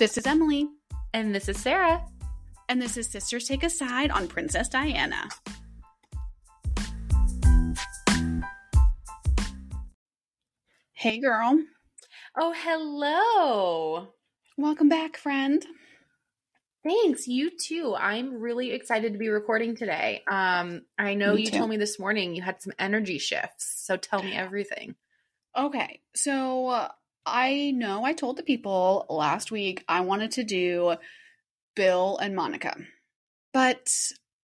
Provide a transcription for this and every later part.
This is Emily. And this is Sarah. And this is Sisters Take a Side on Princess Diana. Hey, girl. Oh, hello. Welcome back, friend. Thanks. You too. I'm really excited to be recording today. Um, I know Me you too. told me this morning you had some energy shifts, so tell me everything. Okay, so uh, I know I told the people last week I wanted to do Bill and Monica, but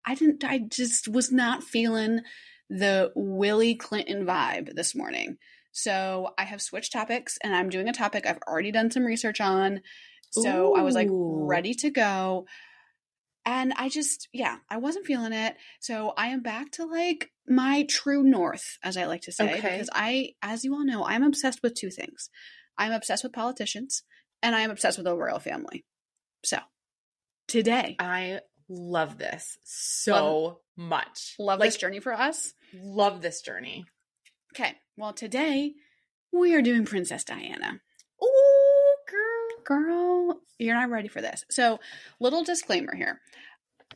I didn't, I just was not feeling the Willie Clinton vibe this morning. So I have switched topics and I'm doing a topic I've already done some research on. So I was like ready to go. And I just, yeah, I wasn't feeling it. So I am back to like my true north, as I like to say, Okay. because I, as you all know, I'm obsessed with two things. I'm obsessed with politicians and I am obsessed with the royal family. So today, I love this so much. love like, this journey for us. Love this journey. Okay, well, today we are doing Princess Diana. Ooh, girl. Girl, you're not ready for this. So, little disclaimer here.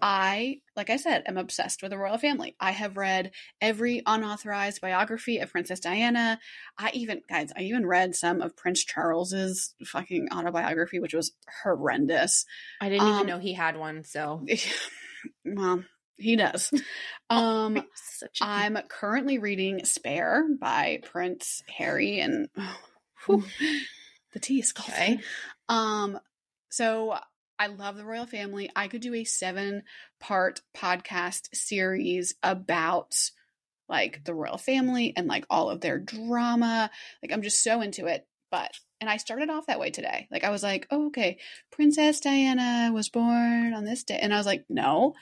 I, like I said, am obsessed with the royal family. I have read every unauthorized biography of Princess Diana. I even, guys, I even read some of Prince Charles's fucking autobiography, which was horrendous. I didn't Um, even know he had one, so well, he does. Um, such a I'm currently reading Spare by Prince Harry and whew, the tea is cold. okay. Um, so I love the royal family. I could do a seven part podcast series about like the royal family and like all of their drama. Like I'm just so into it. But and I started off that way today. Like I was like, oh, okay, Princess Diana was born on this day. And I was like, no,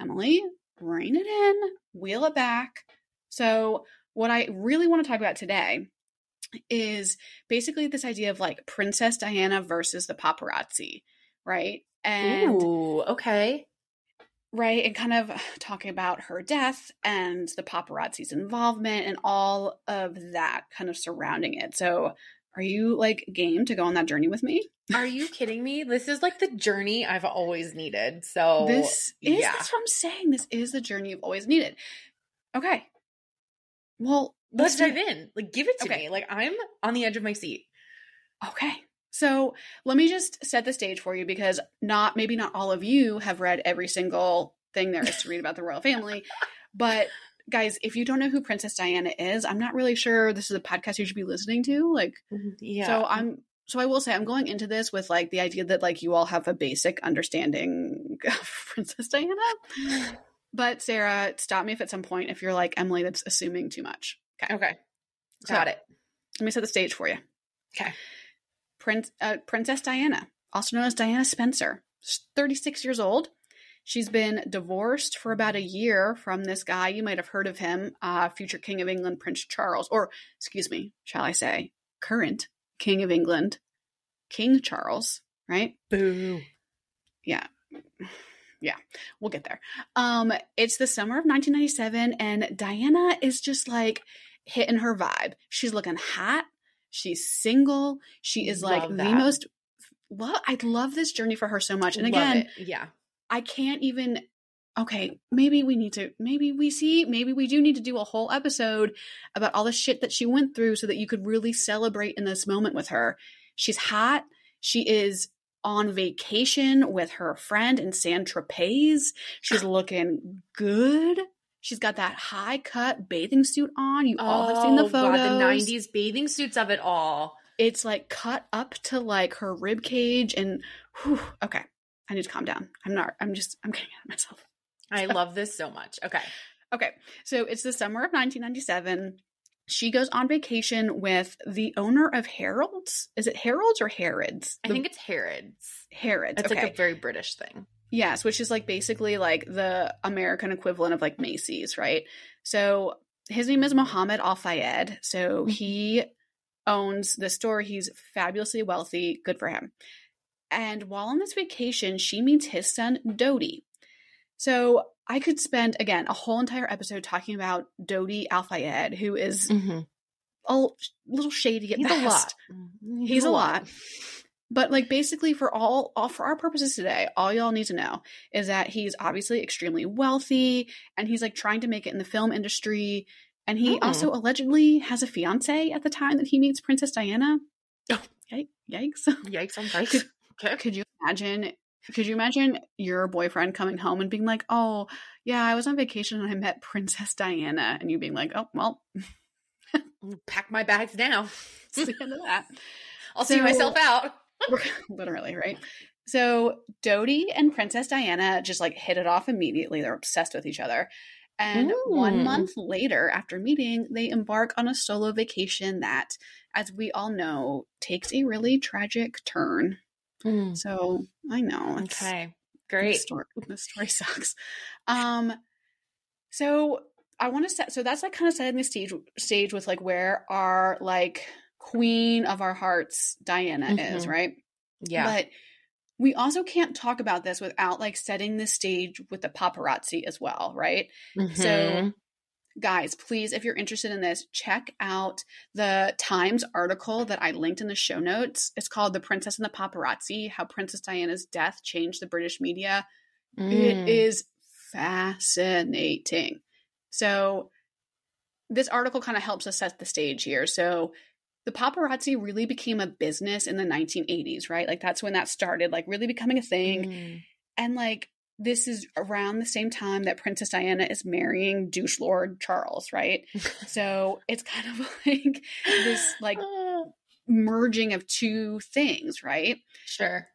Emily, rein it in, wheel it back. So what I really want to talk about today is basically this idea of like Princess Diana versus the paparazzi, right? And Ooh, okay. right, and kind of talking about her death and the paparazzi's involvement and all of that kind of surrounding it. So, are you like game to go on that journey with me? Are you kidding me? This is like the journey I've always needed. So this is yeah. that's what I'm saying. This is the journey you've always needed. Okay. Well, Let's do- dive in. Like, give it to Okay. me. Like, I'm on the edge of my seat. Okay. So let me just set the stage for you because not maybe not all of you have read every single thing there is to read about the royal family. But guys, if you don't know who Princess Diana is, I'm not really sure this is a podcast you should be listening to. Like mm-hmm. Yeah. so I'm so I will say I'm going into this with like the idea that like you all have a basic understanding of Princess Diana. But Sarah, stop me if at some point if you're like Emily that's assuming too much. Okay. okay. So- Got it. Let me set the stage for you. Okay. Prince, uh, Princess Diana, also known as Diana Spencer, She's 36 years old. She's been divorced for about a year from this guy. You might have heard of him, uh, future King of England, Prince Charles, or excuse me, shall I say, current King of England, King Charles, right? Boo. yeah yeah we'll get there um it's the summer of 1997 and diana is just like hitting her vibe she's looking hot she's single she is like the most well i love this journey for her so much and again yeah. i can't even okay maybe we need to maybe we see maybe we do need to do a whole episode about all the shit that she went through so that you could really celebrate in this moment with her she's hot she is on vacation with her friend in Saint-Tropez. She's looking good. She's got that high cut bathing suit on. You all have seen the Oh, photos. God, the 90s bathing suits of it all. It's like cut up to like her rib cage and whew, okay. I need to calm down. I'm not I'm just I'm getting ahead of myself. I love this so much. Okay. Okay. So it's the summer of 1997. She goes on vacation with the owner of Harold's. Is it Harold's or Harrods? I The- think it's Harrods. Harrods. It's okay. like a very British thing. Yes, which is like basically like the American equivalent of like Macy's, right? So his name is Mohammed Al Fayed. So he owns the store. He's fabulously wealthy. Good for him. And while on this vacation, she meets his son, Dodi. So I could spend, again, a whole entire episode talking about Dodi Al Fayed, who is Mm-hmm. a little shady at He's best. a lot. He's, a lot. But like basically for all, all for our purposes today, all y'all need to know is that he's obviously extremely wealthy and he's like trying to make it in the film industry. And he Hmm. also allegedly has a fiance at the time that he meets Princess Diana. Oh. Yikes. Yikes. Yikes on Christ. Could- Okay. Could you imagine? Could you imagine your boyfriend coming home and being like, "Oh, yeah, I was on vacation and I met Princess Diana," and you being like, "Oh, well, Pack my bags now. the end of that." I'll see So- myself out. Literally, right? So Dodi and Princess Diana just like hit it off immediately. They're obsessed with each other. And one Mm. month later, after meeting, they embark on a solo vacation that, as we all know, takes a really tragic turn. So I know. Okay. The Great. story, the story sucks. Um, so I want to set. So that's like kind of setting the stage stage with like where our like queen of our hearts, Diana, is Mhm. right. Yeah. But we also can't talk about this without like setting the stage with the paparazzi as well, right? Mhm. So, guys, please, if you're interested in this, check out the Times article that I linked in the show notes. It's called The Princess and the Paparazzi How Princess Diana's Death Changed the British Media. Mm. It is fascinating. So, this article kind of helps us set the stage here. So, the paparazzi really became a business in the 1980s, right? Like, that's when that started, like, really becoming a thing. Mm. And like this is around the same time that Princess Diana is marrying douche lord Charles, right? so it's kind of like this like Ah, merging of two things, right? sure.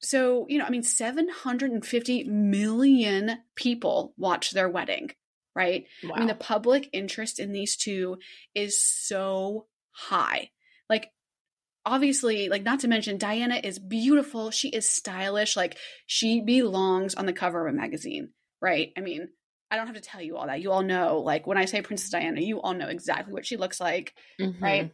So, you know, I mean 750 million people watch their wedding, right? Wow. I mean the public interest in these two is so high. Like obviously like not to mention diana is beautiful she is stylish like she belongs on the cover of a magazine right? I mean i don't have to tell you all that. You all know like when i say princess diana you all know exactly what she looks like Mhm. right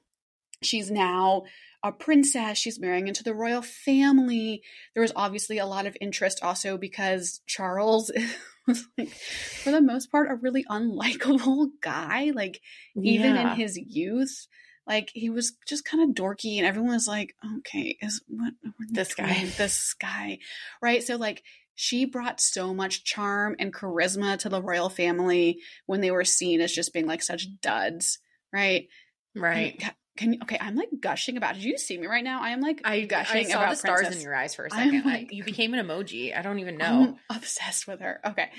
she's now a princess she's marrying into the royal family. There was obviously a lot of interest also because charles was like for the most part a really unlikable guy like even in his youth like he was just kind of dorky and everyone was like okay is what what This guy. this guy right so like she brought so much charm and charisma to the royal family when they were seen as just being like such duds right right. can, can you okay i'm like gushing about did you see me right now i am like I, gushing I saw about the stars Princess. in your eyes for a second. Like, like- you became an emoji. I don't even know. I'm obsessed with her. Okay.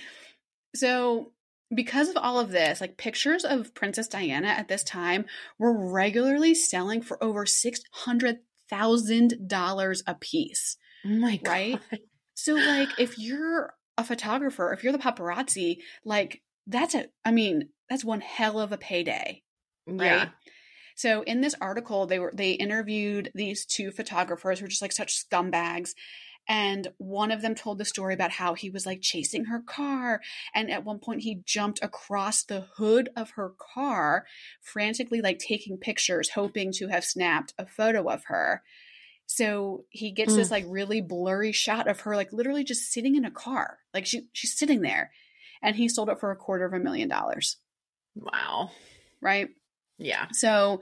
So, because of all of this, like pictures of Princess Diana at this time were regularly selling for over $600,000 a piece. oh my god. right? So, like, if you're a photographer, if you're the paparazzi, like, that's a, I mean, that's one hell of a payday right? Yeah. So in this article, they were they interviewed these two photographers who were just like such scumbags. And one of them told the story about how he was like chasing her car. And at one point, he jumped across the hood of her car, frantically like taking pictures, hoping to have snapped a photo of her. So he gets this Mm. like really blurry shot of her, like literally just sitting in a car. Like she she's sitting there. And he sold it for a quarter of a million dollars. Wow. Right. Yeah. So,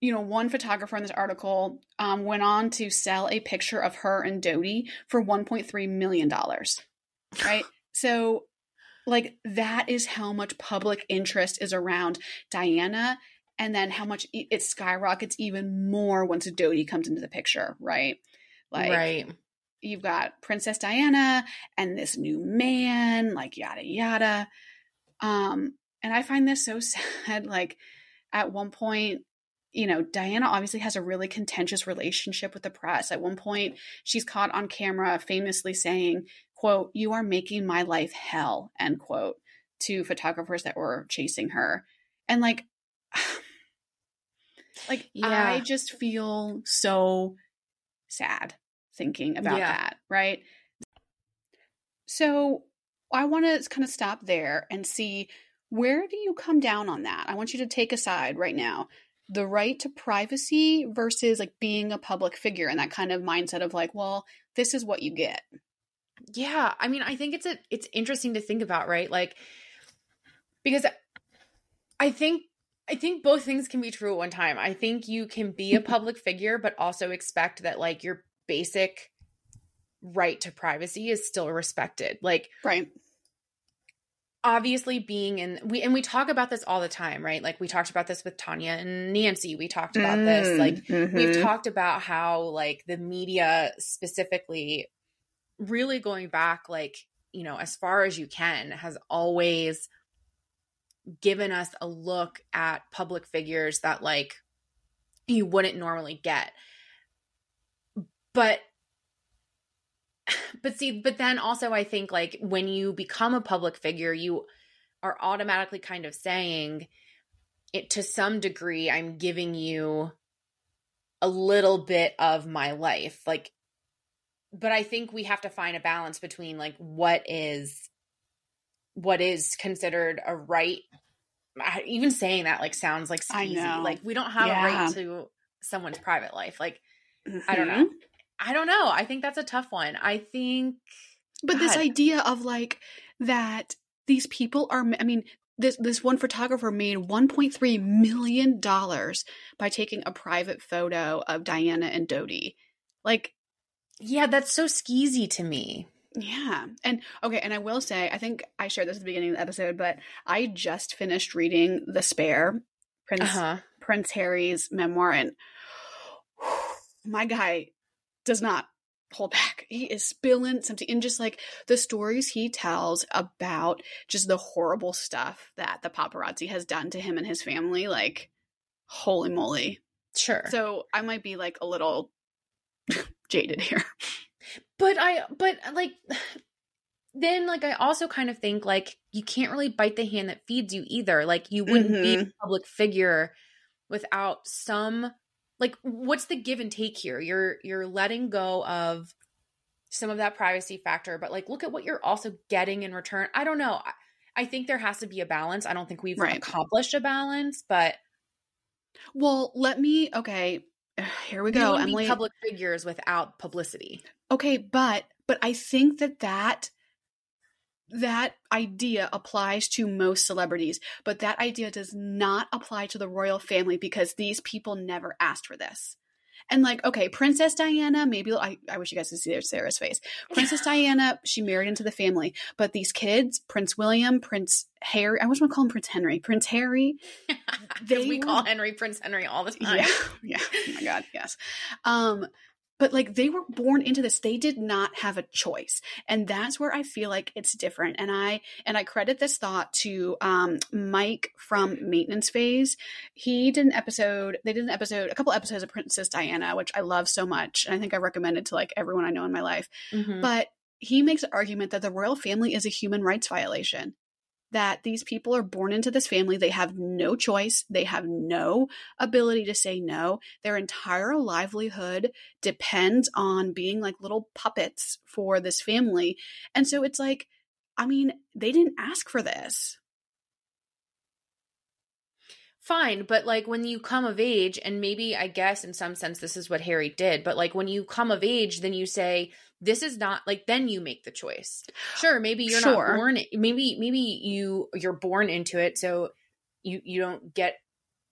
you know, one photographer in this article um, went on to sell a picture of her and Dodi for $1.3 million. Right. so, like, that is how much public interest is around Diana. And then how much it skyrockets even more once Dodi comes into the picture. Right. Like, right. you've got Princess Diana and this new man, like yada yada. Um, and I find this so sad. Like at one point, you know, Diana obviously has a really contentious relationship with the press. At one point, she's caught on camera famously saying, quote, you are making my life hell, end quote, to photographers that were chasing her. And like like Yeah. I just feel so sad thinking about Yeah. that, right? So I want to kind of stop there and see where do you come down on that? I want you to take a side right now. The right to privacy versus like being a public figure and that kind of mindset of like, well, this is what you get. Yeah, I mean, I think it's a it's interesting to think about, right? Like because I think I think both things can be true at one time. I think you can be a public figure but also expect that like your basic right to privacy is still respected. Like right obviously being in we and we talk about this all the time right? Like we talked about this with tonya and nancy. We talked about mm, this like mm-hmm. we've talked about how like the media specifically really going back like you know as far as you can has always given us a look at public figures that like you wouldn't normally get. But but see, but then also I think like when you become a public figure, you are automatically kind of saying it to some degree, I'm giving you a little bit of my life. Like, but I think we have to find a balance between like what is what is considered a right even saying that like sounds like skeezy. Like we don't have yeah. a right to someone's private life. Like mm-hmm. I don't know. I don't know. I think that's a tough one. I think But God. this idea of like that these people are I mean this this one photographer made 1.3 million dollars by taking a private photo of Diana and Dodi. Like yeah, that's so skeezy to me. Yeah. And okay, and I will say, I think I shared this at the beginning of the episode, but I just finished reading The Spare, Prince uh-huh. Prince Harry's memoir and my guy does not hold back. He is spilling something and just like the stories he tells about just the horrible stuff that the paparazzi has done to him and his family, like holy moly. Sure. So I might be like a little jaded here. But I but like then like I also kind of think like you can't really bite the hand that feeds you either. Like you wouldn't mm-hmm. be a public figure without some like what's the give and take here? You're you're letting go of some of that privacy factor but like look at what you're also getting in return. I don't know. I, I think there has to be a balance. I don't think we've right. accomplished a balance but well let me okay here we go emily. public figures without publicity. Okay but but i think that that that idea applies to most celebrities, but that idea does not apply to the royal family because these people never asked for this. And like, okay, Princess Diana, maybe I, I wish you guys could see Sarah's face. Princess Diana, she married into the family, but these kids, Prince William, Prince Harry, I wish to call him Prince Henry, Prince Harry. they we were, call Henry Prince Henry all the time. Yeah, yeah. Oh my God, yes. Um, but like they were born into this. They did not have a choice. And that's where i feel like it's different. And i and i credit this thought to um, mike from maintenance phase. He did an episode they did an episode a couple episodes of princess diana which i love so much. And i think i recommended to like everyone i know in my life. Mm-hmm. but he makes an argument that the royal family is a human rights violation that these people are born into this family. They have no choice. They have no ability to say no. Their entire livelihood depends on being like little puppets for this family. And so it's like, I mean, they didn't ask for this. Fine, but like when you come of age, and maybe I guess in some sense this is what Harry did, but like when you come of age, then you say, this is not like then you make the choice sure maybe you're sure. not born maybe maybe you you're born into it so you you don't get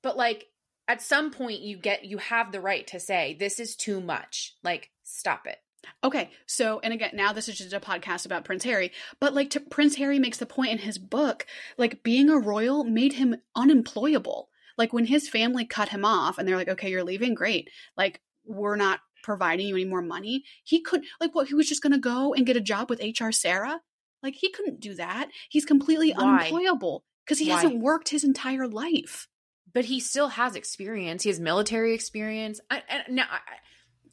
but like at some point you get you have the right to say this is too much like stop it Okay, so and again, now this is just a podcast about Prince Harry, but like to, Prince Harry makes the point in his book, like being a royal made him unemployable. Like when his family cut him off and they're like, "Okay, you're leaving, great. Like we're not providing you any more money. He could like what he was just going to go and get a job with HR Sarah? Like he couldn't do that. He's completely Why? unemployable because he Why? hasn't worked his entire life. But he still has experience. He has military experience. I, and now I,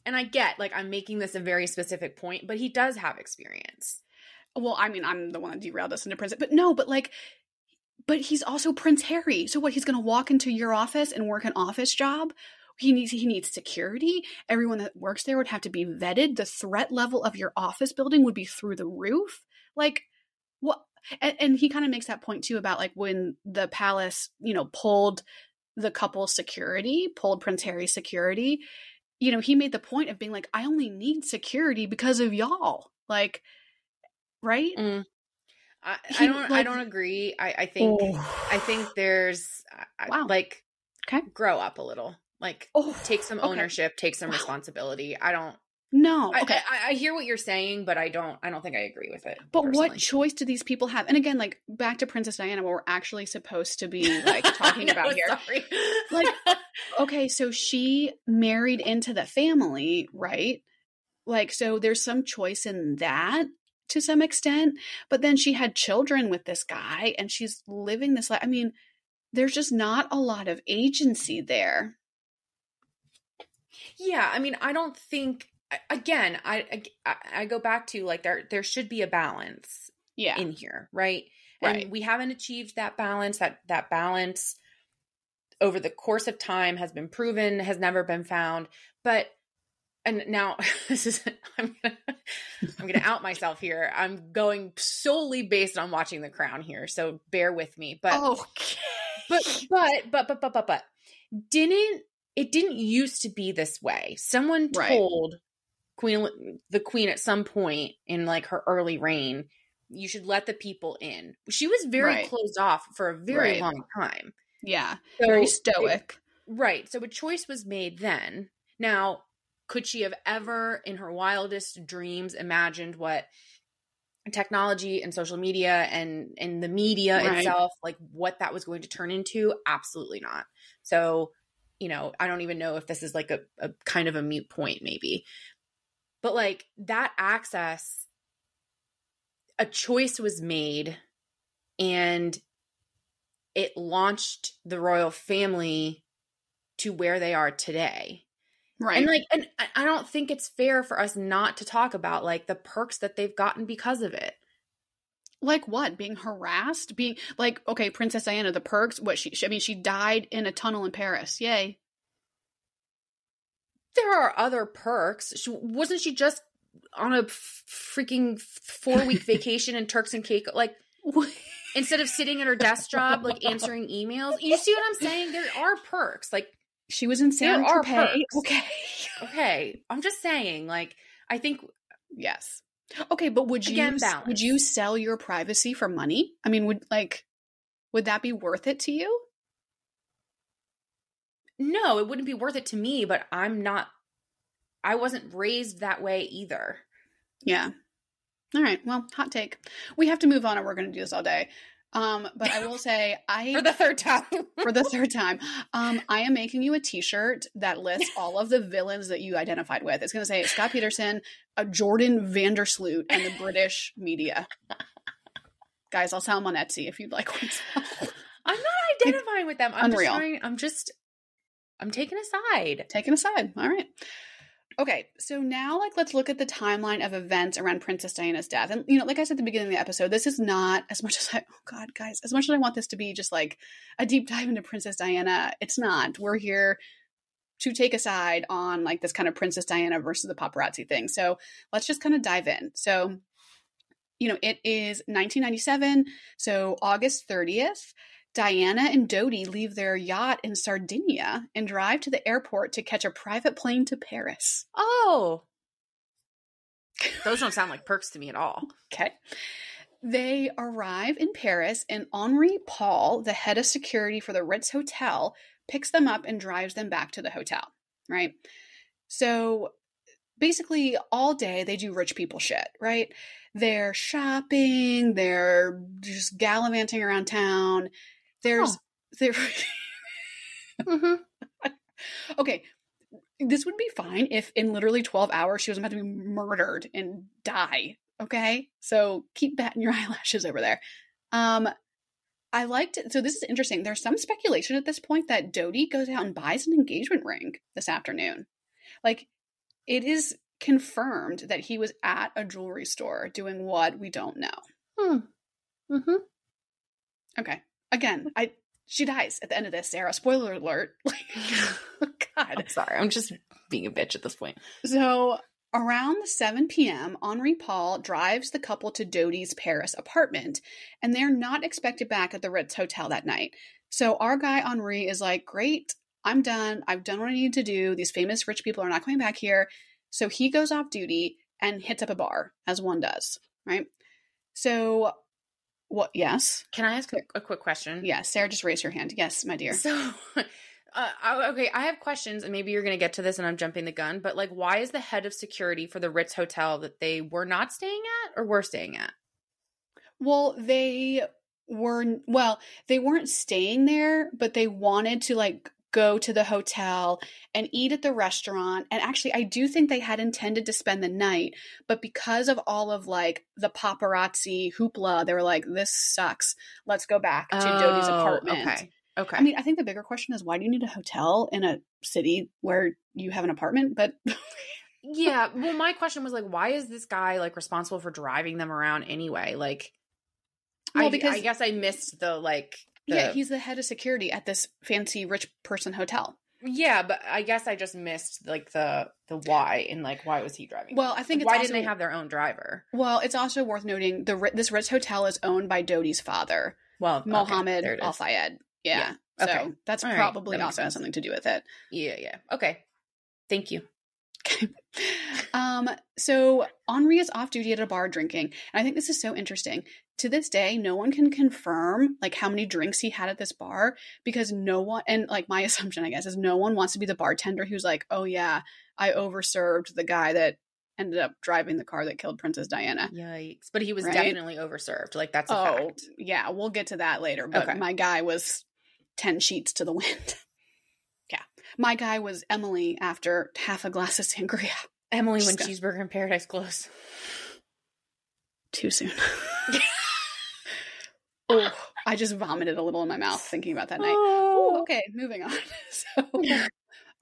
and I get like I'm making this a very specific point, but he does have experience. Well, I mean, I'm the one that derailed this into prison, but no, but like but he's also Prince Harry. So what? He's going to walk into your office and work an office job he needs he needs security everyone that works there would have to be vetted the threat level of your office building would be through the roof like what and, and he kind of makes that point too about like when the palace you know pulled the couple's security pulled prince harry's security you know he made the point of being like i only need security because of y'all like right mm. I, he, I, don't. Like, I don't agree. I, I think. Oh. I think there's. Wow. Like, okay. grow up a little. Like oh, take some ownership, okay. take some responsibility. I don't No. Okay. I, I hear what you're saying, but I don't. I don't think I agree with it. but what choice do these people have? And again, like back to Princess Diana, what we're actually supposed to be like talking I know, about here. Like, okay, so she married into the family, right? Like, so there's some choice in that to some extent, but then she had children with this guy and she's living this life. I mean, there's just not a lot of agency there. Yeah, I mean, I don't think. Again, I, I I go back to like there there should be a balance Yeah. in here, right? And Right. we haven't achieved that balance. That that balance over the course of time has been proven, has never been found. But and now this is I'm gonna I'm gonna out myself here. I'm going solely based on watching The Crown here, so bear with me. But okay. but but but but but but but didn't it didn't used to be this way someone Right. told queen the queen at some point in like her early reign you should let the people in she was very Right. closed off for a very Right. long time Yeah. so, Very stoic. right so a choice was made then now could she have ever in her wildest dreams imagined what technology and social media and and the media Right. itself like what that was going to turn into absolutely not so you know i don't even know if this is like a, a kind of a mute point maybe but like that access a choice was made and it launched the royal family to where they are today Right. and like, and I- I don't think it's fair for us not to talk about like the perks that they've gotten because of it. Like what? Being harassed? Being like, okay, Princess Diana, the perks. What she, she I mean, she died in a tunnel in Paris. Yay. There are other perks. She, wasn't she just on a freaking four week vacation in Turks and Caicos? Like instead of sitting at her desk job, like answering emails. You see what I'm saying? There are perks. Like, She was in There San are Tropez. perks. Okay. okay, I'm just saying. Like, I think Yes. Okay, but would you Again, would you sell your privacy for money? I mean, would like would that be worth it to you? no, it wouldn't be worth it to me. But I'm not. I wasn't raised that way either. Yeah. All right. Well, hot take. We have to move on, or we're going to do this all day. Um, but I will say, I For the third time. for the third time, um, I am making you a T-shirt that lists all of the villains that you identified with. It's going to say Scott Peterson, uh, Jordan van der Sloot, and the British media. Guys, I'll sell them on Etsy if you'd like one. I'm not identifying with them. I'm Unreal. just trying, I'm just I'm taking a side. Taken aside. All right. Okay, so now like let's look at the timeline of events around Princess Diana's death. And you know, like I said at the beginning of the episode, this is not as much as I oh god, guys, as much as I want this to be just like a deep dive into Princess Diana, it's not. We're here to take a side on like this kind of Princess Diana versus the paparazzi thing. So let's just kind of dive in. So, you know, it is 1997, so August 30th. Diana and Dodi leave their yacht in Sardinia and drive to the airport to catch a private plane to Paris. Oh. Those don't sound like perks to me at all. Okay. They arrive in Paris, and Henri Paul, the head of security for the Ritz Hotel, picks them up and drives them back to the hotel, right? So basically, all day they do rich people shit, right? They're shopping, they're just gallivanting around town. There's, there, Mm-hmm. okay, this would be fine if in literally 12 hours she was about to be murdered and die. Okay. So keep batting your eyelashes over there. Um, I liked it. So this is interesting. There's some speculation at this point that Dodi goes out and buys an engagement ring this afternoon. Like it is confirmed that he was at a jewelry store doing what we don't know. Hmm. Mm-hmm. Okay. Again, I she dies at the end of this, Sarah. Spoiler alert. Like God. I'm sorry. I'm just being a bitch at this point. So around 7 p.m., Henri Paul drives the couple to Dodi's Paris apartment, and they're not expected back at the Ritz Hotel that night. So our guy Henri is like, Great, I'm done. I've done what I need to do. These famous rich people are not coming back here. So he goes off duty and hits up a bar, as one does, right? So, what? Yes. Can I ask a, a quick question? Yes. Sarah, just raise your hand. Yes, my dear. So, Uh, okay, I have questions, and maybe you're going to get to this, and I'm jumping the gun. But like, why is the head of security for the Ritz Hotel that they were not staying at or were staying at? Well, they were well, they weren't staying there, but they wanted to like go to the hotel and eat at the restaurant. And actually, I do think they had intended to spend the night, but because of all of like the paparazzi hoopla, they were like, "This sucks. Let's go back to oh, Dodi's apartment." Okay. Okay. I mean, I think the bigger question is why do you need a hotel in a city where you have an apartment? But yeah, well, my question was like, why is this guy like responsible for driving them around anyway? Like, well, I, because I guess I missed the like. The, yeah, he's the head of security at this fancy rich person hotel. Yeah, but I guess I just missed like the the why and like why was he driving? Well, I think like, why also, didn't they have their own driver? Well, it's also worth noting the this Ritz hotel is owned by Dodi's father. Well, Mohammed okay, Al Fayed. Yeah. yeah. Okay. So that's All probably right. also has something to do with it. Yeah, yeah. Okay. Thank you. um, so Henri is off duty at a bar drinking. And I think this is so interesting. To this day, no one can confirm like how many drinks he had at this bar because no one and like my assumption, I guess, is no one wants to be the bartender who's like, oh yeah, I overserved the guy that ended up driving the car that killed Princess Diana. Yikes. But he was right? definitely overserved. Like that's a oh, fact. Yeah, we'll get to that later. But okay. my guy was 10 sheets to the wind. yeah. My guy was Emily after half a glass of sangria. Emily Just when cheeseburger in paradise close. Too soon. oh, I just vomited a little in my mouth thinking about that night. Oh, okay, moving on. So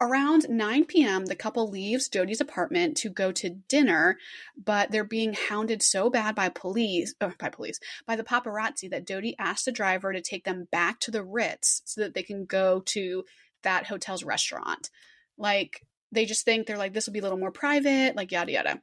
Around 9 p.m., the couple leaves Dodi's apartment to go to dinner, but they're being hounded so bad by police, uh, by police, by the paparazzi that Dodi asks the driver to take them back to the Ritz so that they can go to that hotel's restaurant. Like, they just think they're like, this will be a little more private, like, yada, yada.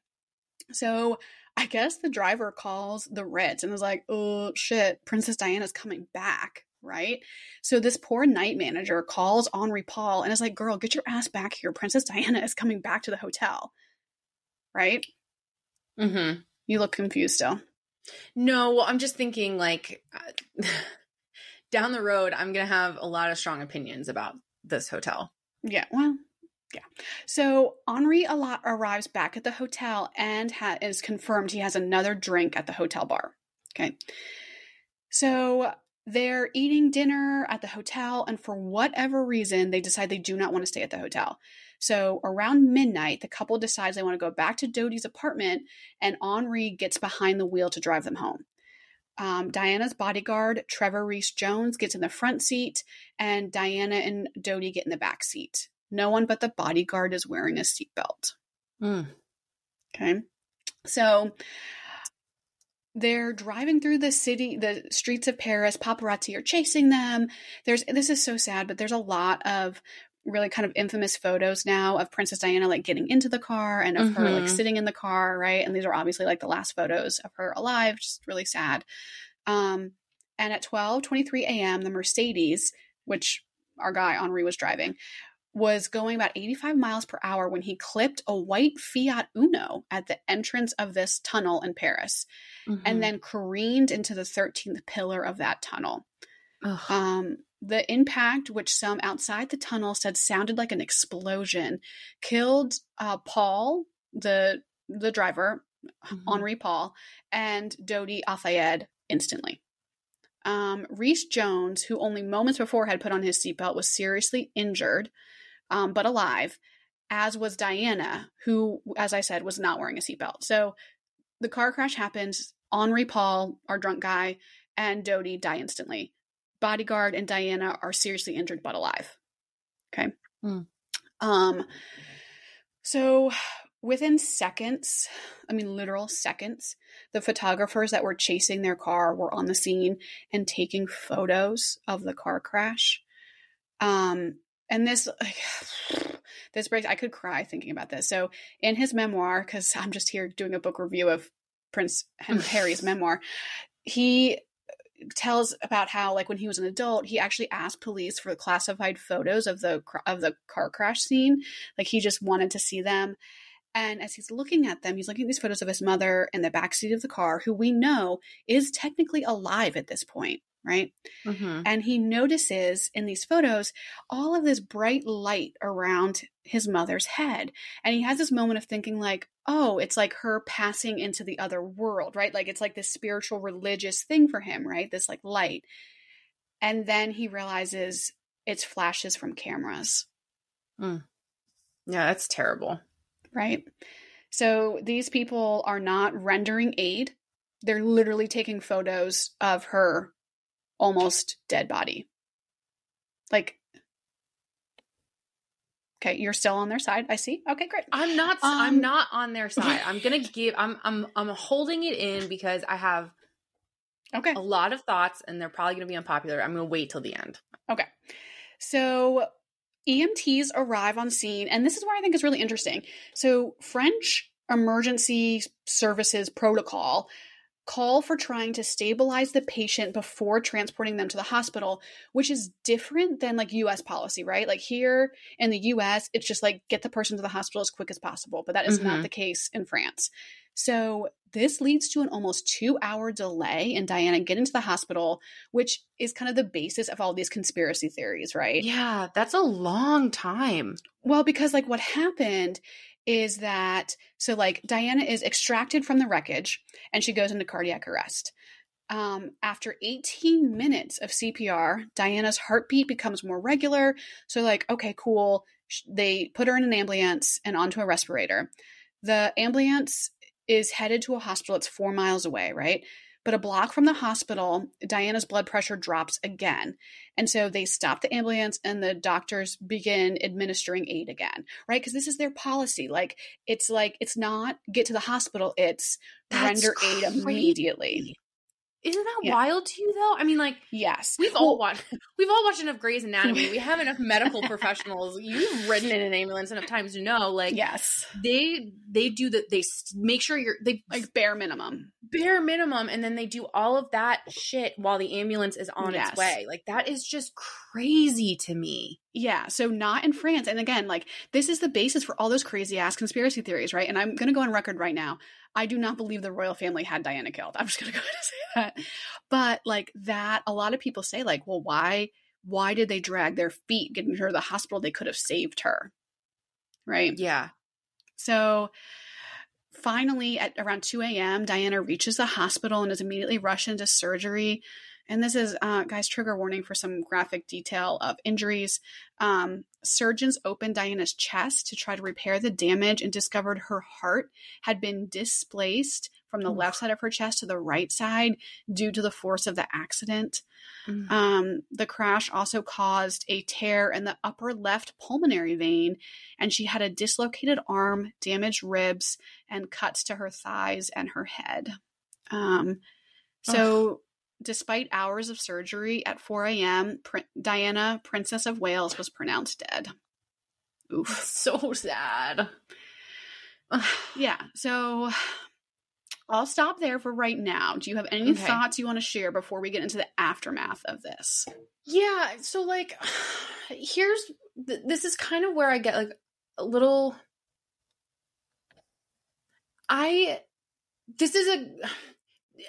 So I guess the driver calls the Ritz and is like, oh shit, Princess Diana's coming back right? So this poor night manager calls Henri Paul and is like, girl, get your ass back here. Princess Diana is coming back to the hotel. Right? Mm-hmm. You look confused still. No, well, I'm just thinking like down the road, I'm going to have a lot of strong opinions about this hotel. Yeah, well, yeah. So Henri arrives back at the hotel and ha- is confirmed he has another drink at the hotel bar. Okay. So they're eating dinner at the hotel, and for whatever reason, they decide they do not want to stay at the hotel. So around midnight, the couple decides they want to go back to Dodi's apartment, and Henri gets behind the wheel to drive them home. Um, Diana's bodyguard, Trevor Rees Jones, gets in the front seat, and Diana and Dodi get in the back seat. No one but the bodyguard is wearing a seatbelt. Mm. Okay. So they're driving through the city the streets of paris paparazzi are chasing them there's this is so sad but there's a lot of really kind of infamous photos now of princess diana like getting into the car and of mm-hmm. her like mm-hmm. sitting in the car right and these are obviously like the last photos of her alive just really sad um and at 12 23 a.m the mercedes which our guy henri was driving was going about 85 miles per hour when he clipped a white Fiat Uno at the entrance of this tunnel in Paris mm-hmm. and then careened into the 13th pillar of that tunnel. Um, the impact, which some outside the tunnel said sounded like an explosion, killed uh, Paul, the the driver, mm-hmm. Henri Paul, and Dodi Al Fayed instantly. Um, Rees Jones, who only moments before had put on his seatbelt, was seriously injured um, but alive, as was Diana, who, as I said, was not wearing a seatbelt. So the car crash happens. Henri Paul, our drunk guy, and Dodi die instantly. Bodyguard and Diana are seriously injured but alive. Okay. Mm. Um. So within seconds, I mean literal seconds, the photographers that were chasing their car were on the scene and taking photos of the car crash. Um, and this this breaks i could cry thinking about this. So in his memoir because i'm just here doing a book review of prince harry's memoir he tells about how like when he was an adult he actually asked police for the classified photos of the of the car crash scene. Like he just wanted to see them. And as he's looking at them he's looking at these photos of his mother in the backseat of the car who we know is technically alive at this point right? Mhm. And he notices in these photos all of this bright light around his mother's head. And he has this moment of thinking, like, oh, it's like her passing into the other world, right? Like it's like this spiritual religious thing for him, right? This like light. And then he realizes it's flashes from cameras, Yeah, that's terrible. right? So these people are not rendering aid. They're literally taking photos of her almost dead body. Like, okay, you're still on their side. I see. Okay, great. I'm not Um, I'm not on their side. I'm going to give I'm I'm I'm holding it in because I have Okay. a lot of thoughts and they're probably going to be unpopular. I'm going to wait till the end. Okay. So EMTs arrive on scene, and this is where I think is really interesting. So, French emergency services protocol call for trying to stabilize the patient before transporting them to the hospital, which is different than like US policy, right? Like here in the US, it's just like get the person to the hospital as quick as possible, but that is not Mhm. the case in France. So, this leads to an almost two hour delay in Diana getting to the hospital, which is kind of the basis of all these conspiracy theories, right? Yeah, that's a long time. Well, because like what happened is that so like Diana is extracted from the wreckage and she goes into cardiac arrest. Um, after 18 minutes of CPR, Diana's heartbeat becomes more regular. So like, okay, cool. They put her in an ambulance and onto a respirator. The ambulance is headed to a hospital. It's four miles away, right? But a block from the hospital, Diana's blood pressure drops again. And so they stop the ambulance and the doctors begin administering aid again, right? Because this is their policy. Like, it's like, it's not get to the hospital, it's That's render aid immediately. Isn't that Yeah. wild to you though? I mean like Yes. We've Well, all watched. We've all watched enough Grey's Anatomy. We have enough medical professionals. You've ridden in an ambulance enough times to know, like, yes. they they do that. They make sure you're they Like bare minimum. bare minimum, and then they do all of that shit while the ambulance is on Yes. its way. Like that is just crazy to me. Yeah, so not in France. And again, like this is the basis for all those crazy ass conspiracy theories, right? And I'm going to go on record right now. I do not believe the royal family had Diana killed. I'm just going to go ahead and say that. But like that, a lot of people say, like, well, why? Why did they drag their feet getting her to the hospital? They could have saved her, right? Yeah. So finally, at around 2 a.m., Diana reaches the hospital and is immediately rushed into surgery. And this is, uh, guys, trigger warning for some graphic detail of injuries. Um, surgeons opened Diana's chest to try to repair the damage and discovered her heart had been displaced from the left side of her chest to the right side due to the force of the accident. Mm. Um, the crash also caused a tear in the upper left pulmonary vein, and she had a dislocated arm, damaged ribs, and cuts to her thighs and her head. Um, so, despite hours of surgery, at 4 a.m., Pr- Diana, Princess of Wales, was pronounced dead. Oof. so sad. Yeah. So, I'll stop there for right now. Do you have any Okay. thoughts you want to share before we get into the aftermath of this? Yeah, so like here's th- this is kind of where I get like a little I this is a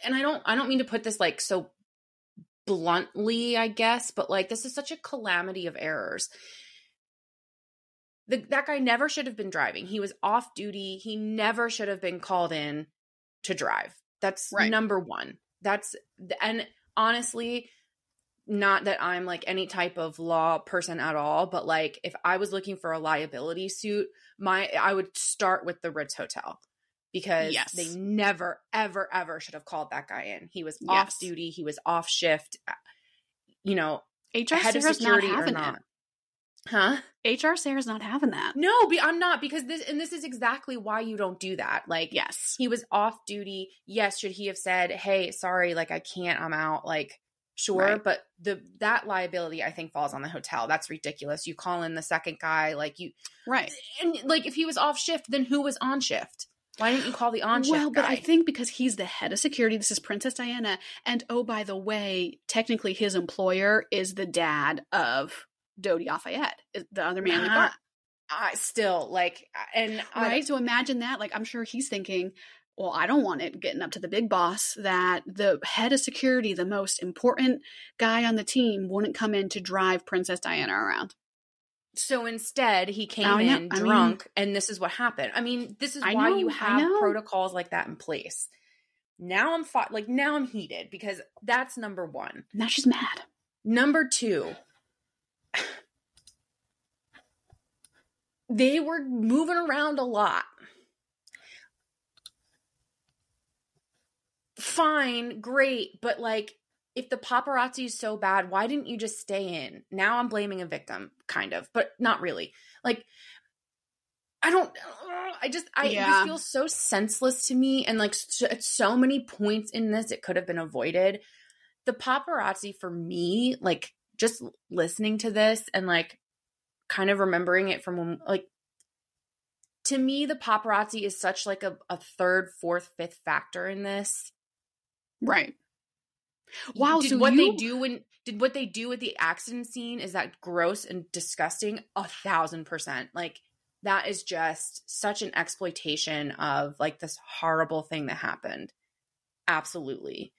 and I don't I don't mean to put this like so bluntly, I guess, but like this is such a calamity of errors. The, that guy never should have been driving. He was off duty. He never should have been called in to drive. That's Right. number 1. That's and honestly, not that I'm like any type of law person at all, but like if I was looking for a liability suit, my I would start with the Ritz Hotel because Yes. they never ever ever should have called that guy in. He was Yes. off duty, he was off shift. uh, You know, HR head of Sarah's security not or having not. Huh? HR Sarah's not having that. No, I'm not because this and this is exactly why you don't do that. Like Yes. he was off duty. Yes, should he have said, "Hey, sorry, like I can't, I'm out." Like sure, Right. but the that liability I think falls on the hotel. That's ridiculous. You call in the second guy like you Right. and like if he was off shift, then who was on shift? Why didn't you call the on shift Well, but guy? I think because he's the head of security, this is Princess Diana. And oh, by the way, technically his employer is the dad of Dodi Al Fayed, the other man in the car. I still like and I- Right? So imagine that. Like, I'm sure he's thinking, well, I don't want it getting up to the big boss that the head of security, the most important guy on the team, wouldn't come in to drive Princess Diana around. So instead, he came Oh, in I mean- drunk, and this is what happened. I mean, this is I why know, you have protocols like that in place. Now I'm fi- like now I'm heated because that's number one. Now she's mad. Number two, they were moving around a lot. Fine, great, but like if the paparazzi is so bad, why didn't you just stay in? Now I'm blaming a victim, kind of, but not really. Like I don't I just I Yeah. feels so senseless to me and like at so many points in this it could have been avoided. The paparazzi for me, like just listening to this and like kind of remembering it from when like to me the paparazzi is such like a, a third fourth fifth factor in this Right. Wow, did so what they do when did what they do at the accident scene is that gross and disgusting a thousand percent like that is just such an exploitation of like this horrible thing that happened absolutely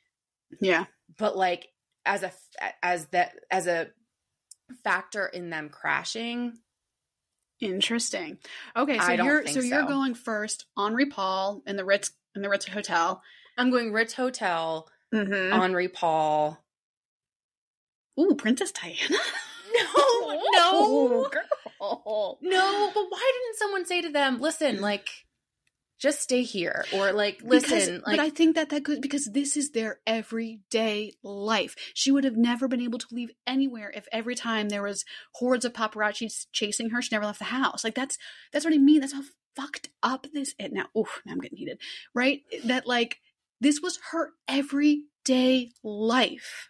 Yeah. but like as a as that as a factor in them crashing Interesting. Okay, so you're think so you're going first Henri Paul in the Ritz in the Ritz Hotel. i'm going ritz hotel Mm-hmm. henri paul Ooh, Princess Diana. no no girl. No, but why didn't someone say to them, listen, like, just stay here? Or, like, listen, Because- like, but I think that that could because this is their everyday life. She would have never been able to leave anywhere if every time there was hordes of paparazzi chasing her, she never left the house. Like that's that's what I mean. That's how fucked up this is. Now, oof, now I'm getting heated. Right? That like this was her everyday life.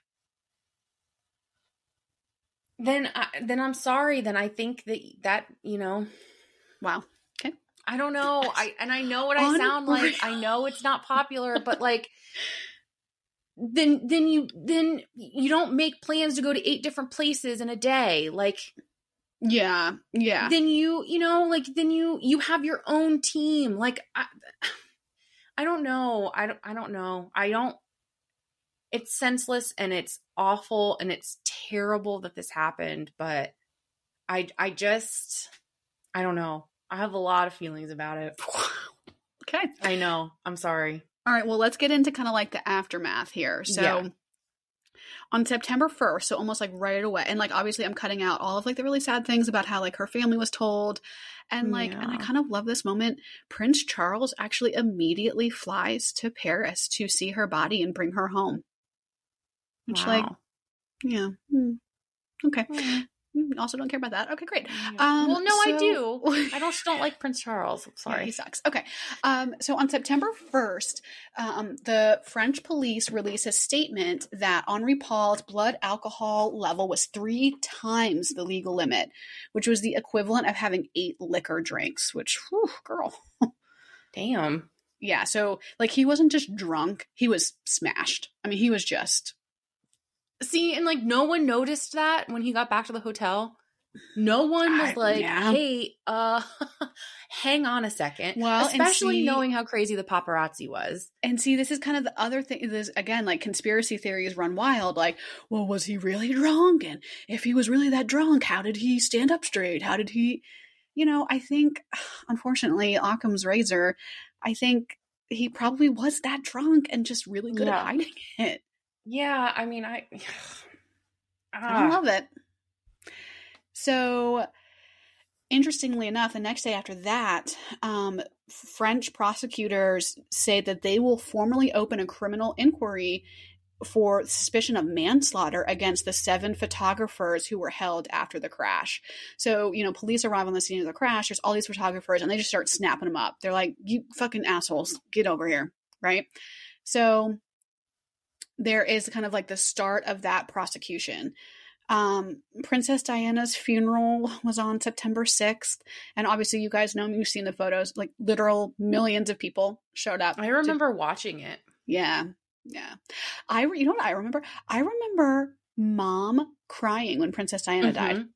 then, I, then I'm sorry. Then I think that, that, you know, Wow. Okay. I don't know. I, and I know what I sound like. I know it's not popular, but, like, then, then you, then you don't make plans to go to eight different places in a day. Like, Yeah. Yeah. then you you know like then you you have your own team like i, I don't know i don't i don't know i don't it's senseless and it's awful and it's terrible that this happened but i i just i don't know i have a lot of feelings about it okay. i know i'm sorry All right, well, let's get into kind of like the aftermath here. So Yeah. on September 1st, so almost like right away, and like obviously I'm cutting out all of like the really sad things about how like her family was told. And like, and I kind of love this moment. Prince Charles actually immediately flies to Paris to see her body and bring her home. Which, like, yeah. hmm, Okay. Mm, Hmm, Also, don't care about that. Okay, great. yeah. Um, well no i so- do i don't just don't like prince charles I'm Yeah, sorry he sucks. Okay. Um, so on September 1st, um, the French police released a statement that Henri Paul's blood alcohol level was three times the legal limit, which was the equivalent of having eight liquor drinks, which, whew, girl. damn Yeah. So, like, he wasn't just drunk, he was smashed. I mean, he was just. See, and like no one noticed that when he got back to the hotel. No one was I- like, yeah. "Hey, uh, hang on a second. Well, especially see- knowing how crazy the paparazzi was. And see, this is kind of the other thing. This again, like conspiracy theories run wild. Like, well, was he really drunk? And if he was really that drunk, how did he stand up straight? How did he? You know, I think, unfortunately, Occam's razor. I think he probably was that drunk and just really good Yeah. at hiding it. Yeah, I mean, I, I Ah, love it. So, interestingly enough, the next day after that, um, French prosecutors say that they will formally open a criminal inquiry for suspicion of manslaughter against the seven photographers who were held after the crash. So, you know, police arrive on the scene of the crash. There's all these photographers, and they just start snapping them up. They're like, "You fucking assholes, get over here!" Right? So, there is kind of like the start of that prosecution. Um, Princess Diana's funeral was on September 6th. And obviously, you guys know me, you've seen the photos, like literal millions of people showed up. I to- remember watching it. yeah. Yeah. I, re- you know what I remember? I remember mom crying when Princess Diana died. Mhm.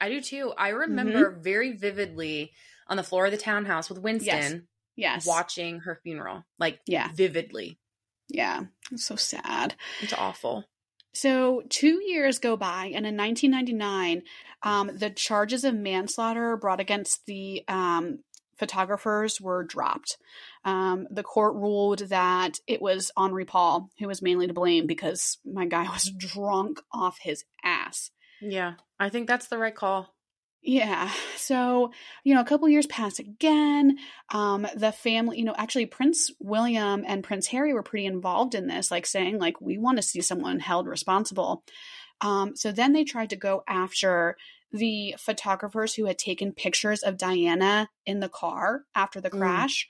I do too. I remember very vividly on the floor of the townhouse with Winston. Yes. watching her funeral, like Yeah. vividly. Yeah. It's so sad. It's awful. So, two years go by, and in 1999, um, the charges of manslaughter brought against the um, photographers were dropped. Um, the court ruled that it was Henri Paul who was mainly to blame because my guy was drunk off his ass. Yeah, I think that's the right call. Yeah. So, you know, a couple years pass again. Um, the family, you know, actually Prince William and Prince Harry were pretty involved in this, like saying, like, we want to see someone held responsible. Um, so then they tried to go after the photographers who had taken pictures of Diana in the car after the Mm. crash,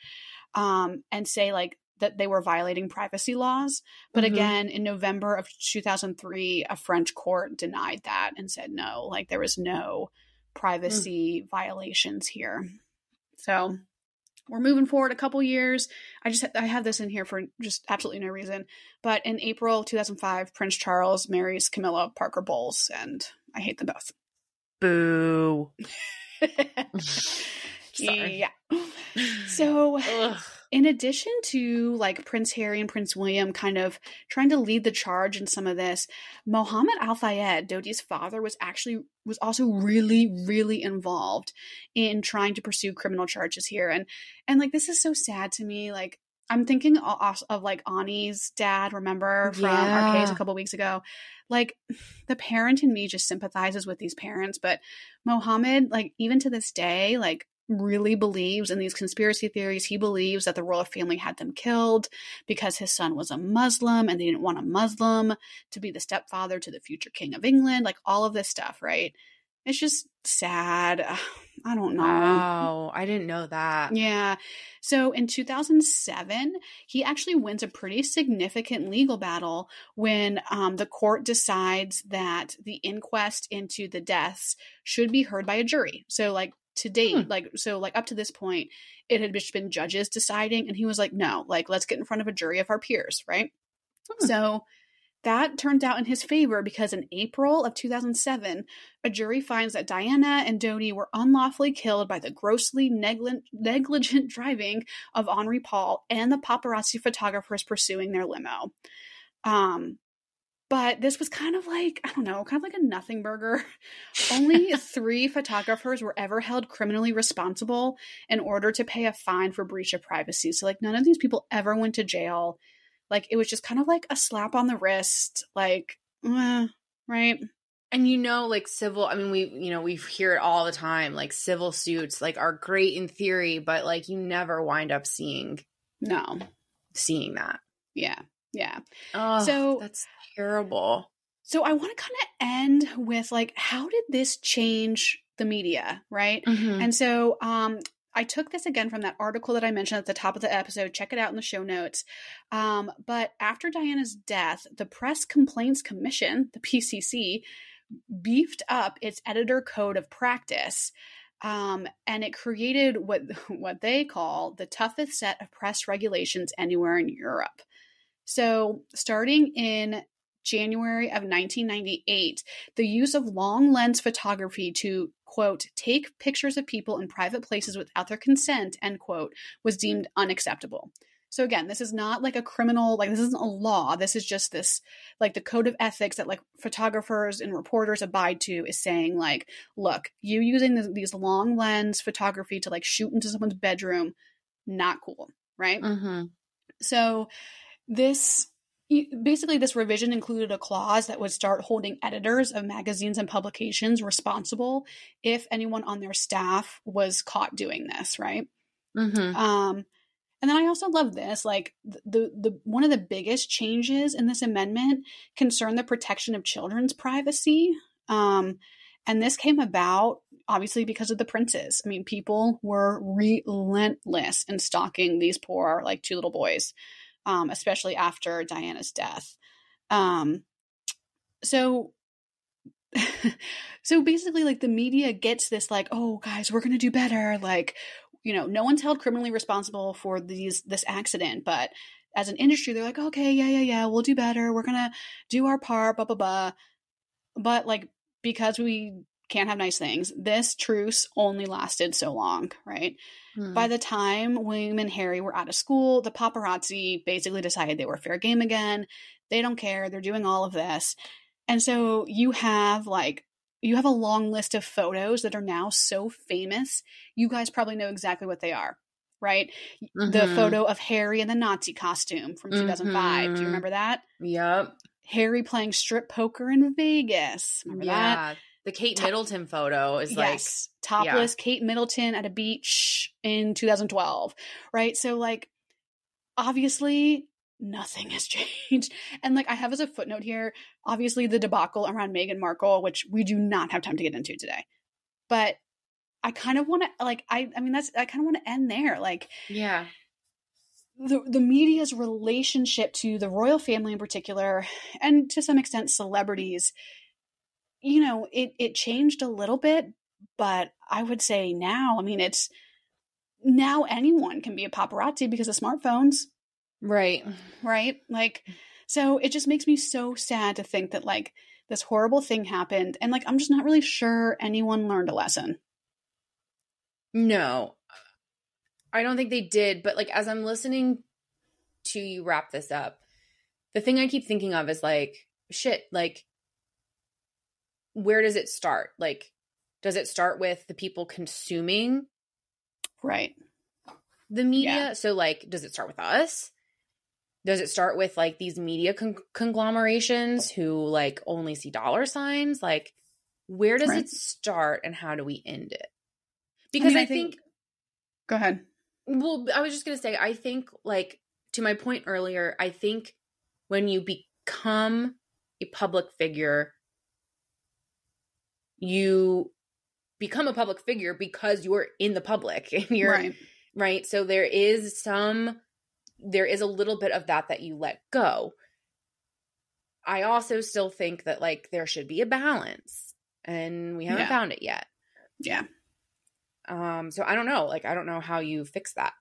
um, and say like that they were violating privacy laws. But Mhm. again, in November of 2003, a French court denied that and said no, like there was no privacy mm. violations here. So we're moving forward a couple years. I just I have this in here for just absolutely no reason. But in April 2005, Prince Charles marries Camilla Parker Bowles, and I hate them both. Boo. Yeah. So, Ugh. In addition to like Prince Harry and Prince William kind of trying to lead the charge in some of this, Mohammed Al Fayed, Dodi's father, was actually was also really, really involved in trying to pursue criminal charges here. And and like this is so sad to me. Like I'm thinking of, of like Ani's dad, remember from our case a couple weeks ago. Like the parent in me just sympathizes with these parents, but Mohammed, like even to this day, like really believes in these conspiracy theories. He believes that the royal family had them killed because his son was a Muslim and they didn't want a Muslim to be the stepfather to the future king of England. Like all of this stuff, right? It's just sad. I don't know. Wow, I didn't know that. Yeah. So in 2007, he actually wins a pretty significant legal battle when um, the court decides that the inquest into the deaths should be heard by a jury. So, like, to date, Hmm. like, so, like, up to this point, it had just been judges deciding. And he was like, no, like, let's get in front of a jury of our peers, right? Hmm. So, that turned out in his favor because in April of 2007, a jury finds that Diana and Dodi were unlawfully killed by the grossly negli- negligent driving of Henri Paul and the paparazzi photographers pursuing their limo. Um, but this was kind of like, I don't know, kind of like a nothing burger. Only three photographers were ever held criminally responsible in order to pay a fine for breach of privacy. So, like, none of these people ever went to jail. Like, it was just kind of like a slap on the wrist, like, eh, right? And you know, like civil, I mean, we, you know, we hear it all the time. Like civil suits, like are great in theory, but like you never wind up seeing No. seeing that. Yeah. Yeah. Oh, So- that's terrible. So I want to kind of end with like, how did this change the media, right? Mhm. And so um, I took this again from that article that I mentioned at the top of the episode. Check it out in the show notes. Um, but after Diana's death, the Press Complaints Commission, the PCC, beefed up its editor code of practice. Um, and it created what what they call the toughest set of press regulations anywhere in Europe. So, starting in January of 1998, the use of long lens photography to, quote, take pictures of people in private places without their consent, end quote, was deemed unacceptable. So, again, this is not like a criminal, like, this isn't a law. This is just this, like, the code of ethics that, like, photographers and reporters abide to is saying, like, look, you using this, these long lens photography to, like, shoot into someone's bedroom, not cool, right? Mm-hmm. So this basically this revision included a clause that would start holding editors of magazines and publications responsible if anyone on their staff was caught doing this, right? Mhm. Um and then I also love this like the, the the one of the biggest changes in this amendment concerned the protection of children's privacy. Um and this came about obviously because of the princes. I mean, people were relentless in stalking these poor, like two little boys, um, especially after Diana's death. Um, so, so basically, like the media gets this, like, oh, guys, we're gonna do better. Like, you know, no one's held criminally responsible for these this accident, but as an industry, they're like, okay, yeah, yeah, yeah, we'll do better. We're gonna do our part, blah blah blah. But like because we can't have nice things. This truce only lasted so long, right? Hmm. By the time William and Harry were out of school, the paparazzi basically decided they were fair game again. They don't care. They're doing all of this. And so you have like you have a long list of photos that are now so famous. You guys probably know exactly what they are, right? The Mhm. photo of Harry in the Nazi costume from 2005. Do Mhm. you remember that? Yep. Harry playing strip poker in Vegas. Remember that? Yeah. The Kate Ta- Middleton photo is yes, topless Kate Middleton at a beach in 2012, right? So like obviously nothing has changed. And like I have as a footnote here, obviously the debacle around Meghan Markle, which we do not have time to get into today. But I kind of want to like I I mean that's I kind of want to end there. Like like yeah. the the media's relationship to the royal family in particular and to some extent celebrities you know it it changed a little bit but i would say now i mean it's now anyone can be a paparazzi because of smartphones Right. right like mm. so it just makes me so sad to think that like this horrible thing happened and like i'm just not really sure anyone learned a lesson No. I don't think they did, but like as I'm listening to you wrap this up, the thing I keep thinking of is like shit, like where does it start? Like does it start with the people consuming right the media? Yeah. So like does it start with us? Does it start with like these media con- conglomerations who like only see dollar signs? Like where does Right. it start and how do we end it? Because mean, I, I think- think go ahead Well, I was just going to say, I think, like, to my point earlier, I think when you become a public figure, you become a public figure because you're in the public and you're right right. So there is some, there is a little bit of that that you let go. I also still think that, like, there should be a balance and we haven't Yeah. found it yet. yeah Um, so I don't know. Like, I don't know how you fix that.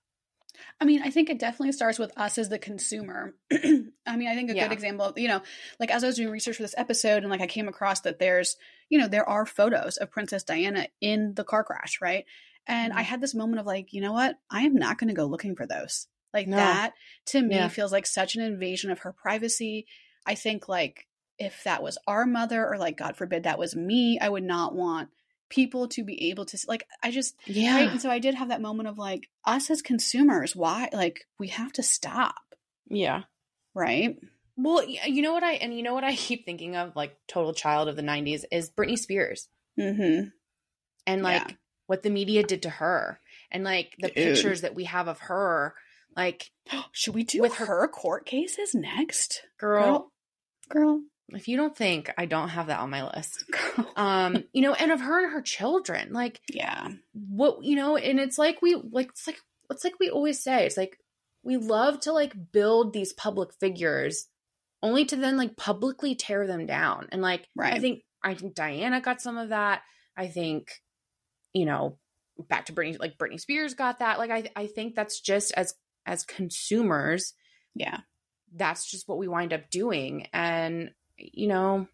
I mean, I think it definitely starts with us as the consumer. I mean, I think a Yeah. good example, you know, like as I was doing research for this episode and like I came across that there's, you know, there are photos of Princess Diana in the car crash, right? And I Mhm. had this moment of like, you know what? I am not going to go looking for those. Like No. that to me Yeah. feels like such an invasion of her privacy. I think like if that was our mother or like God forbid that was me, I would not want people to be able to like I just Yeah. Right. And so I did have that moment of like, us as consumers, why? Like, we have to stop. Yeah. Right. Well, you know what I and you know what I keep thinking of like total child of the 90s is Britney Spears Mm and like Yeah. what the media did to her and like the Dude. pictures that we have of her like. Should we do With her, her- court cases next? girl, Girl. If you don't think I don't have that on my list. Um, you know, and of her and her children, like yeah. what you know, and it's like we like it's like it's like we always say, it's like we love to like build these public figures only to then like publicly tear them down. And like right. I think I think Diana got some of that. I think, you know, back to Britney, like Britney Spears got that. Like I I think that's just as as consumers, Yeah. that's just what we wind up doing. And you know,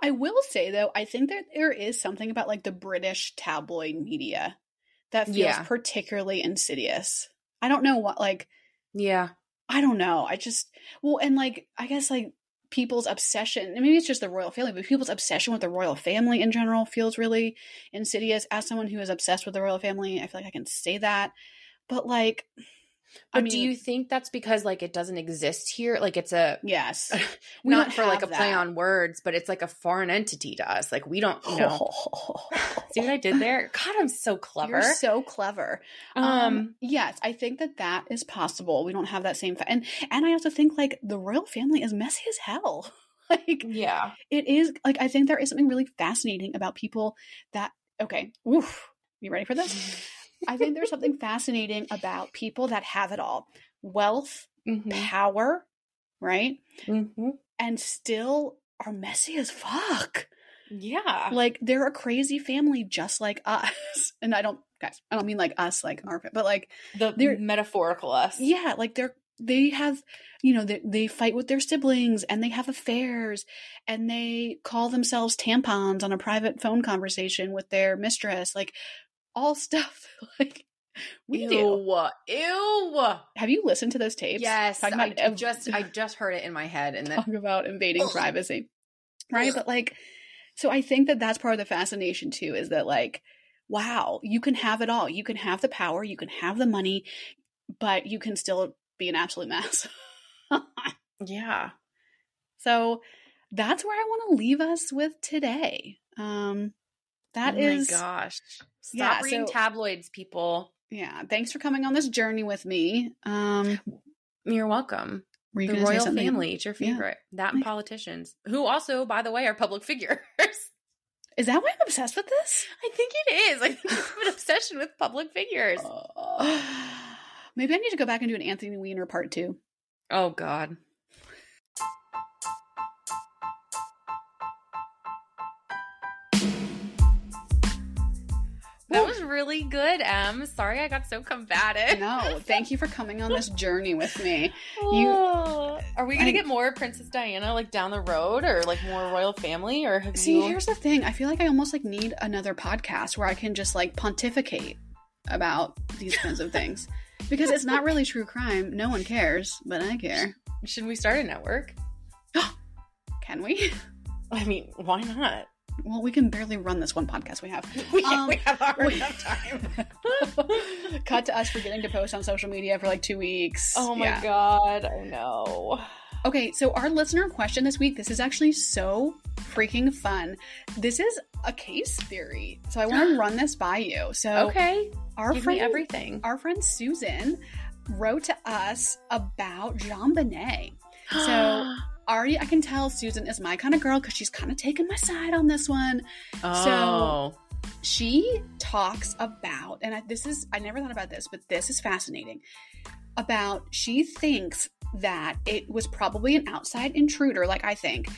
I will say, though, I think that there is something about like the British tabloid media that feels Yeah. particularly insidious. I don't know what, like, yeah. I don't know. I just well, and like I guess like people's obsession. and Maybe it's just the royal family, but people's obsession with the royal family in general feels really insidious. As someone who is obsessed with the royal family, I feel like I can say that. But like, But I mean, do you think that's because like it doesn't exist here? Like it's a Yes, not for like a have play on words, but it's like a foreign entity to us. Like we don't, you know. See what I did there? God, I'm so clever. You're so clever. um, Um, yes, I think that that is possible. We don't have that same, fa- and and I also think like the royal family is messy as hell. like yeah. it is like I think there is something really fascinating about people that okay, oof, you ready for this? I think there's something fascinating about people that have it all. Wealth, Mhm. power, right? Mhm. And still are messy as fuck. Yeah. Like they're a crazy family just like us. And I don't guys, I don't mean like us like our but like the they're- metaphorical us. yeah, like they're they have you know they, they fight with their siblings and they have affairs and they call themselves tampons on a private phone conversation with their mistress like all stuff like we ew, do ew. have you listened to those tapes Yes, talking I about ev- just I just heard it in my head, and then talk about invading Ugh. privacy right Ugh. but like so i think that that's part of the fascination too is that like wow you can have it all you can have the power you can have the money but you can still be an absolute mess yeah, so that's where i want to leave us with today um that oh is my gosh. Stop Yeah, reading so- tabloids, people. yeah thanks for coming on this journey with me um You're welcome. were you the royal family, it's your Yeah. favorite. That and Yeah. politicians, who also, by the way, are public figures. is that why i'm obsessed with this I think it is. I think it's an obsession with public figures. Uh, maybe i need to go back and do an anthony weiner part two Oh God. That was really good, Em. Sorry I got so combative. no thank you for coming on this journey with me Oh. Are we gonna I- get more Princess Diana like down the road, or like more royal family, or have See, you? here's the thing. I feel like I almost like need another podcast where I can just like pontificate about these kinds of things. Because it's not really true crime. No one cares, but I care. Should we start a network? Can we? I mean, why not? Well, we can barely run this one podcast we have. We, Um, we have hardly we- enough time. Cut to us forgetting to post on social media for like two weeks. oh my Yeah. god, I know. Okay, so our listener question this week, this is actually so freaking fun. This is a case theory. So I want to run this by you. So Okay, our give friend me everything. our friend Susan wrote to us about JonBenét. So already I can tell Susan is my kind of girl because she's kind of taking my side on this one. oh, She talks about, and I, this is, I never thought about this, but this is fascinating. About she thinks that it was probably an outside intruder, like I think,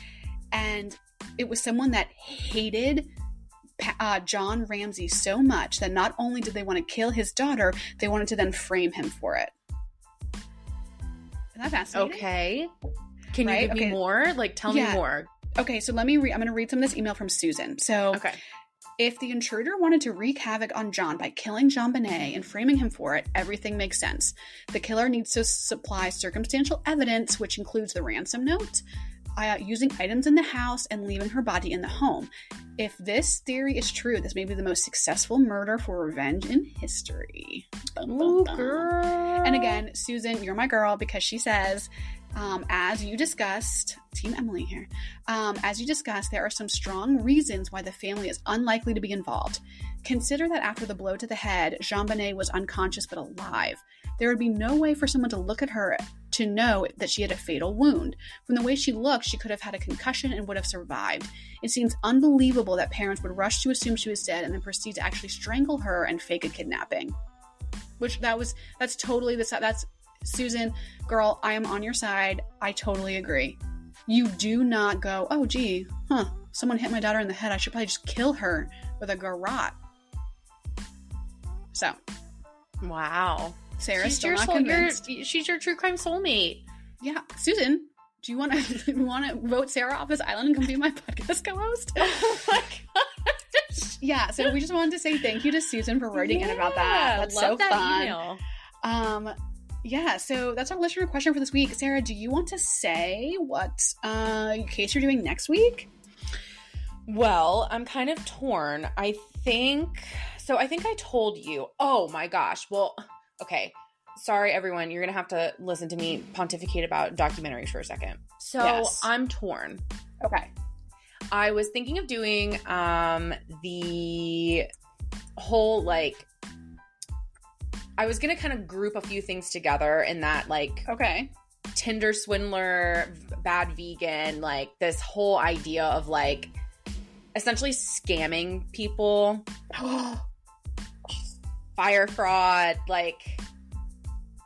and it was someone that hated uh, John Ramsey so much that not only did they want to kill his daughter, they wanted to then frame him for it. Isn't that fascinating? okay. Can you give Okay. me more? Like, tell Yeah. me more. Okay, so let me read. I'm going to read some of this email from Susan. So, Okay. if the intruder wanted to wreak havoc on John by killing JonBenét and framing him for it, everything makes sense. The killer needs to supply circumstantial evidence, which includes the ransom note, uh, using items in the house, and leaving her body in the home. If this theory is true, this may be the most successful murder for revenge in history. Dun, dun, Ooh, dun. girl. And again, Susan, you're my girl because she says, um, as you discussed, Team Emily here, um, as you discussed, there are some strong reasons why the family is unlikely to be involved. Consider that after the blow to the head, JonBenét was unconscious but alive. There would be no way for someone to look at her to know that she had a fatal wound. From the way she looked, she could have had a concussion and would have survived. It seems unbelievable that parents would rush to assume she was dead and then proceed to actually strangle her and fake a kidnapping. Which that was that's totally the that's Susan, girl, I am on your side. I totally agree. You do not go, oh gee, huh, someone hit my daughter in the head. I should probably just kill her with a garrote. So, wow. Sarah's she's still your not soul, your, convinced. she's your true crime soulmate. Yeah, Susan, do you want to want to vote Sarah off this island and come be my podcast co-host? Oh my gosh. Yeah, so we just wanted to say thank you to Susan for writing in about that. That's so that fun. email. Um, yeah, so that's our listener question for this week. Sarah, do you want to say what uh case you're doing next week? Well, I'm kind of torn. I think so. I think I told you. Oh my gosh. Well, okay. Sorry, everyone. You're going to have to listen to me pontificate about documentaries for a second. So Yes. I'm torn. Okay. I was thinking of doing um the whole like I was gonna kind of group a few things together in that like Okay. Tinder swindler, bad vegan, like this whole idea of like essentially scamming people, Fyre Fraud, like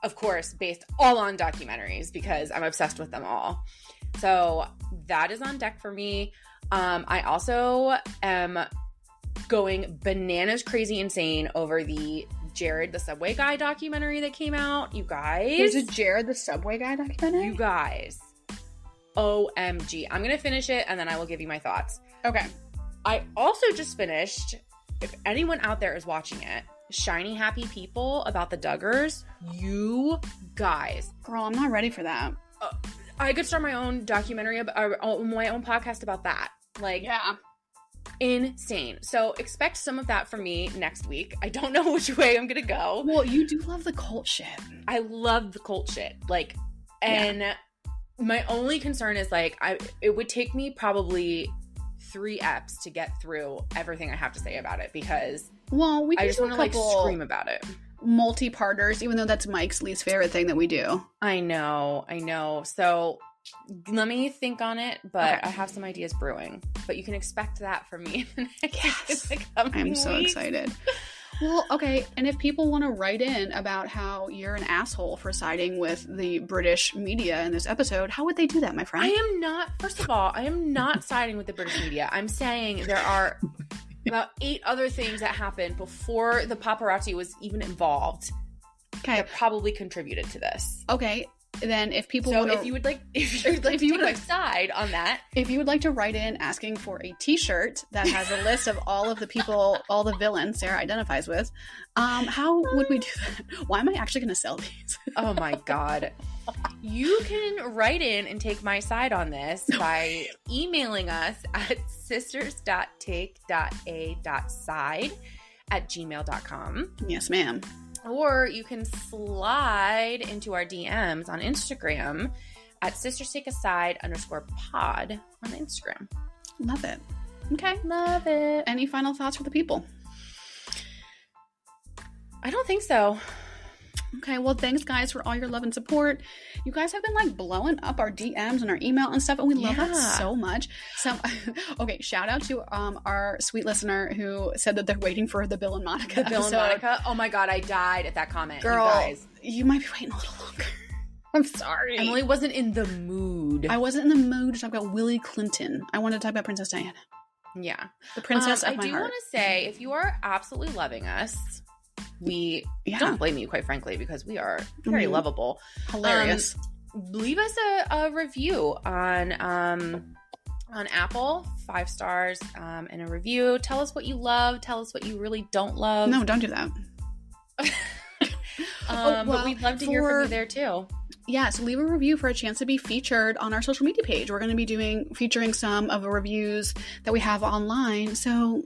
of course based all on documentaries because I'm obsessed with them all. So that is on deck for me. Um, I also am going bananas crazy insane over the Jared the Subway Guy documentary that came out. You guys. There's a Jared the Subway guy documentary. You guys. OMG. I'm going to finish it and then I will give you my thoughts. okay. I also just finished, if anyone out there is watching it, Shiny Happy People about the Duggars. You guys. Girl, I'm not ready for that. Uh, I could start my own documentary, about, uh, or my own podcast about that. Like, Yeah. Insane. So expect some of that from me next week. I don't know which way I'm going to go. Well, you do love the cult shit. I love the cult shit. Like, and my only concern is like, I it would take me probably three eps to get through everything I have to say about it because Well, we I just want to like scream about it. multi-parters, even though that's Mike's least favorite thing that we do. I know, I know. So let me think on it, but Okay. I have some ideas brewing. But you can expect that from me. Yes. I'm so weeks. excited. Well, okay, and if people want to write in about how you're an asshole for siding with the British media in this episode, how would they do that, my friend? I am not, first of all, I am not siding with the British media. I'm saying there are about eight other things that happened before the paparazzi was even involved okay, that probably contributed to this. okay. Then if people So wanna, if you would like, if you would like If to you would- side on that, if you would like to write in asking for a T-shirt that has a list of all of the people, all the villains Sarah identifies with, um, how would we do that? Why am I actually going to sell these? oh my god, you can write in and take my side on this by emailing us at sisters.take.a.side at gmail.com. yes, ma'am. Or you can slide into our DMs on Instagram at sisters take aside underscore pod on Instagram. Love it. Okay. Love it. Any final thoughts for the people? I don't think so. Okay, well, thanks guys for all your love and support. You guys have been like blowing up our DMs and our email and stuff, and we love that so much. So, okay, shout out to um our sweet listener who said that they're waiting for the Bill and Monica The Bill and episode. Monica. Oh my god, I died at that comment. Girl, you guys. you might be waiting a little longer. I'm sorry. Emily wasn't in the mood. I wasn't in the mood to talk about Willie Clinton. I wanted to talk about Princess Diana, yeah. the princess Um, I do want to say if you are absolutely loving us, we yeah, don't blame you, quite frankly, because we are very Mhm. lovable. hilarious. leave us a, a review on um on Apple, five stars, um, and a review. Tell us what you love. Tell us what you really don't love. no, don't do that. um, Oh, but well, we'd love to hear from you there too. Yeah, so leave a review for a chance to be featured on our social media page. We're going to be doing featuring some of the reviews that we have online. So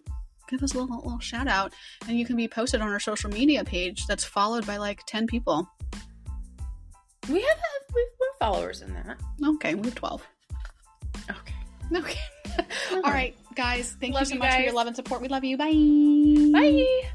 give us a little, little shout out, and you can be posted on our social media page that's followed by like ten people. We have uh, we've we're followers in that. Okay, we have twelve. Okay. Okay. Uh-huh. All right, guys. Thank Love you so you much for your love and support. We love you. Bye. Bye.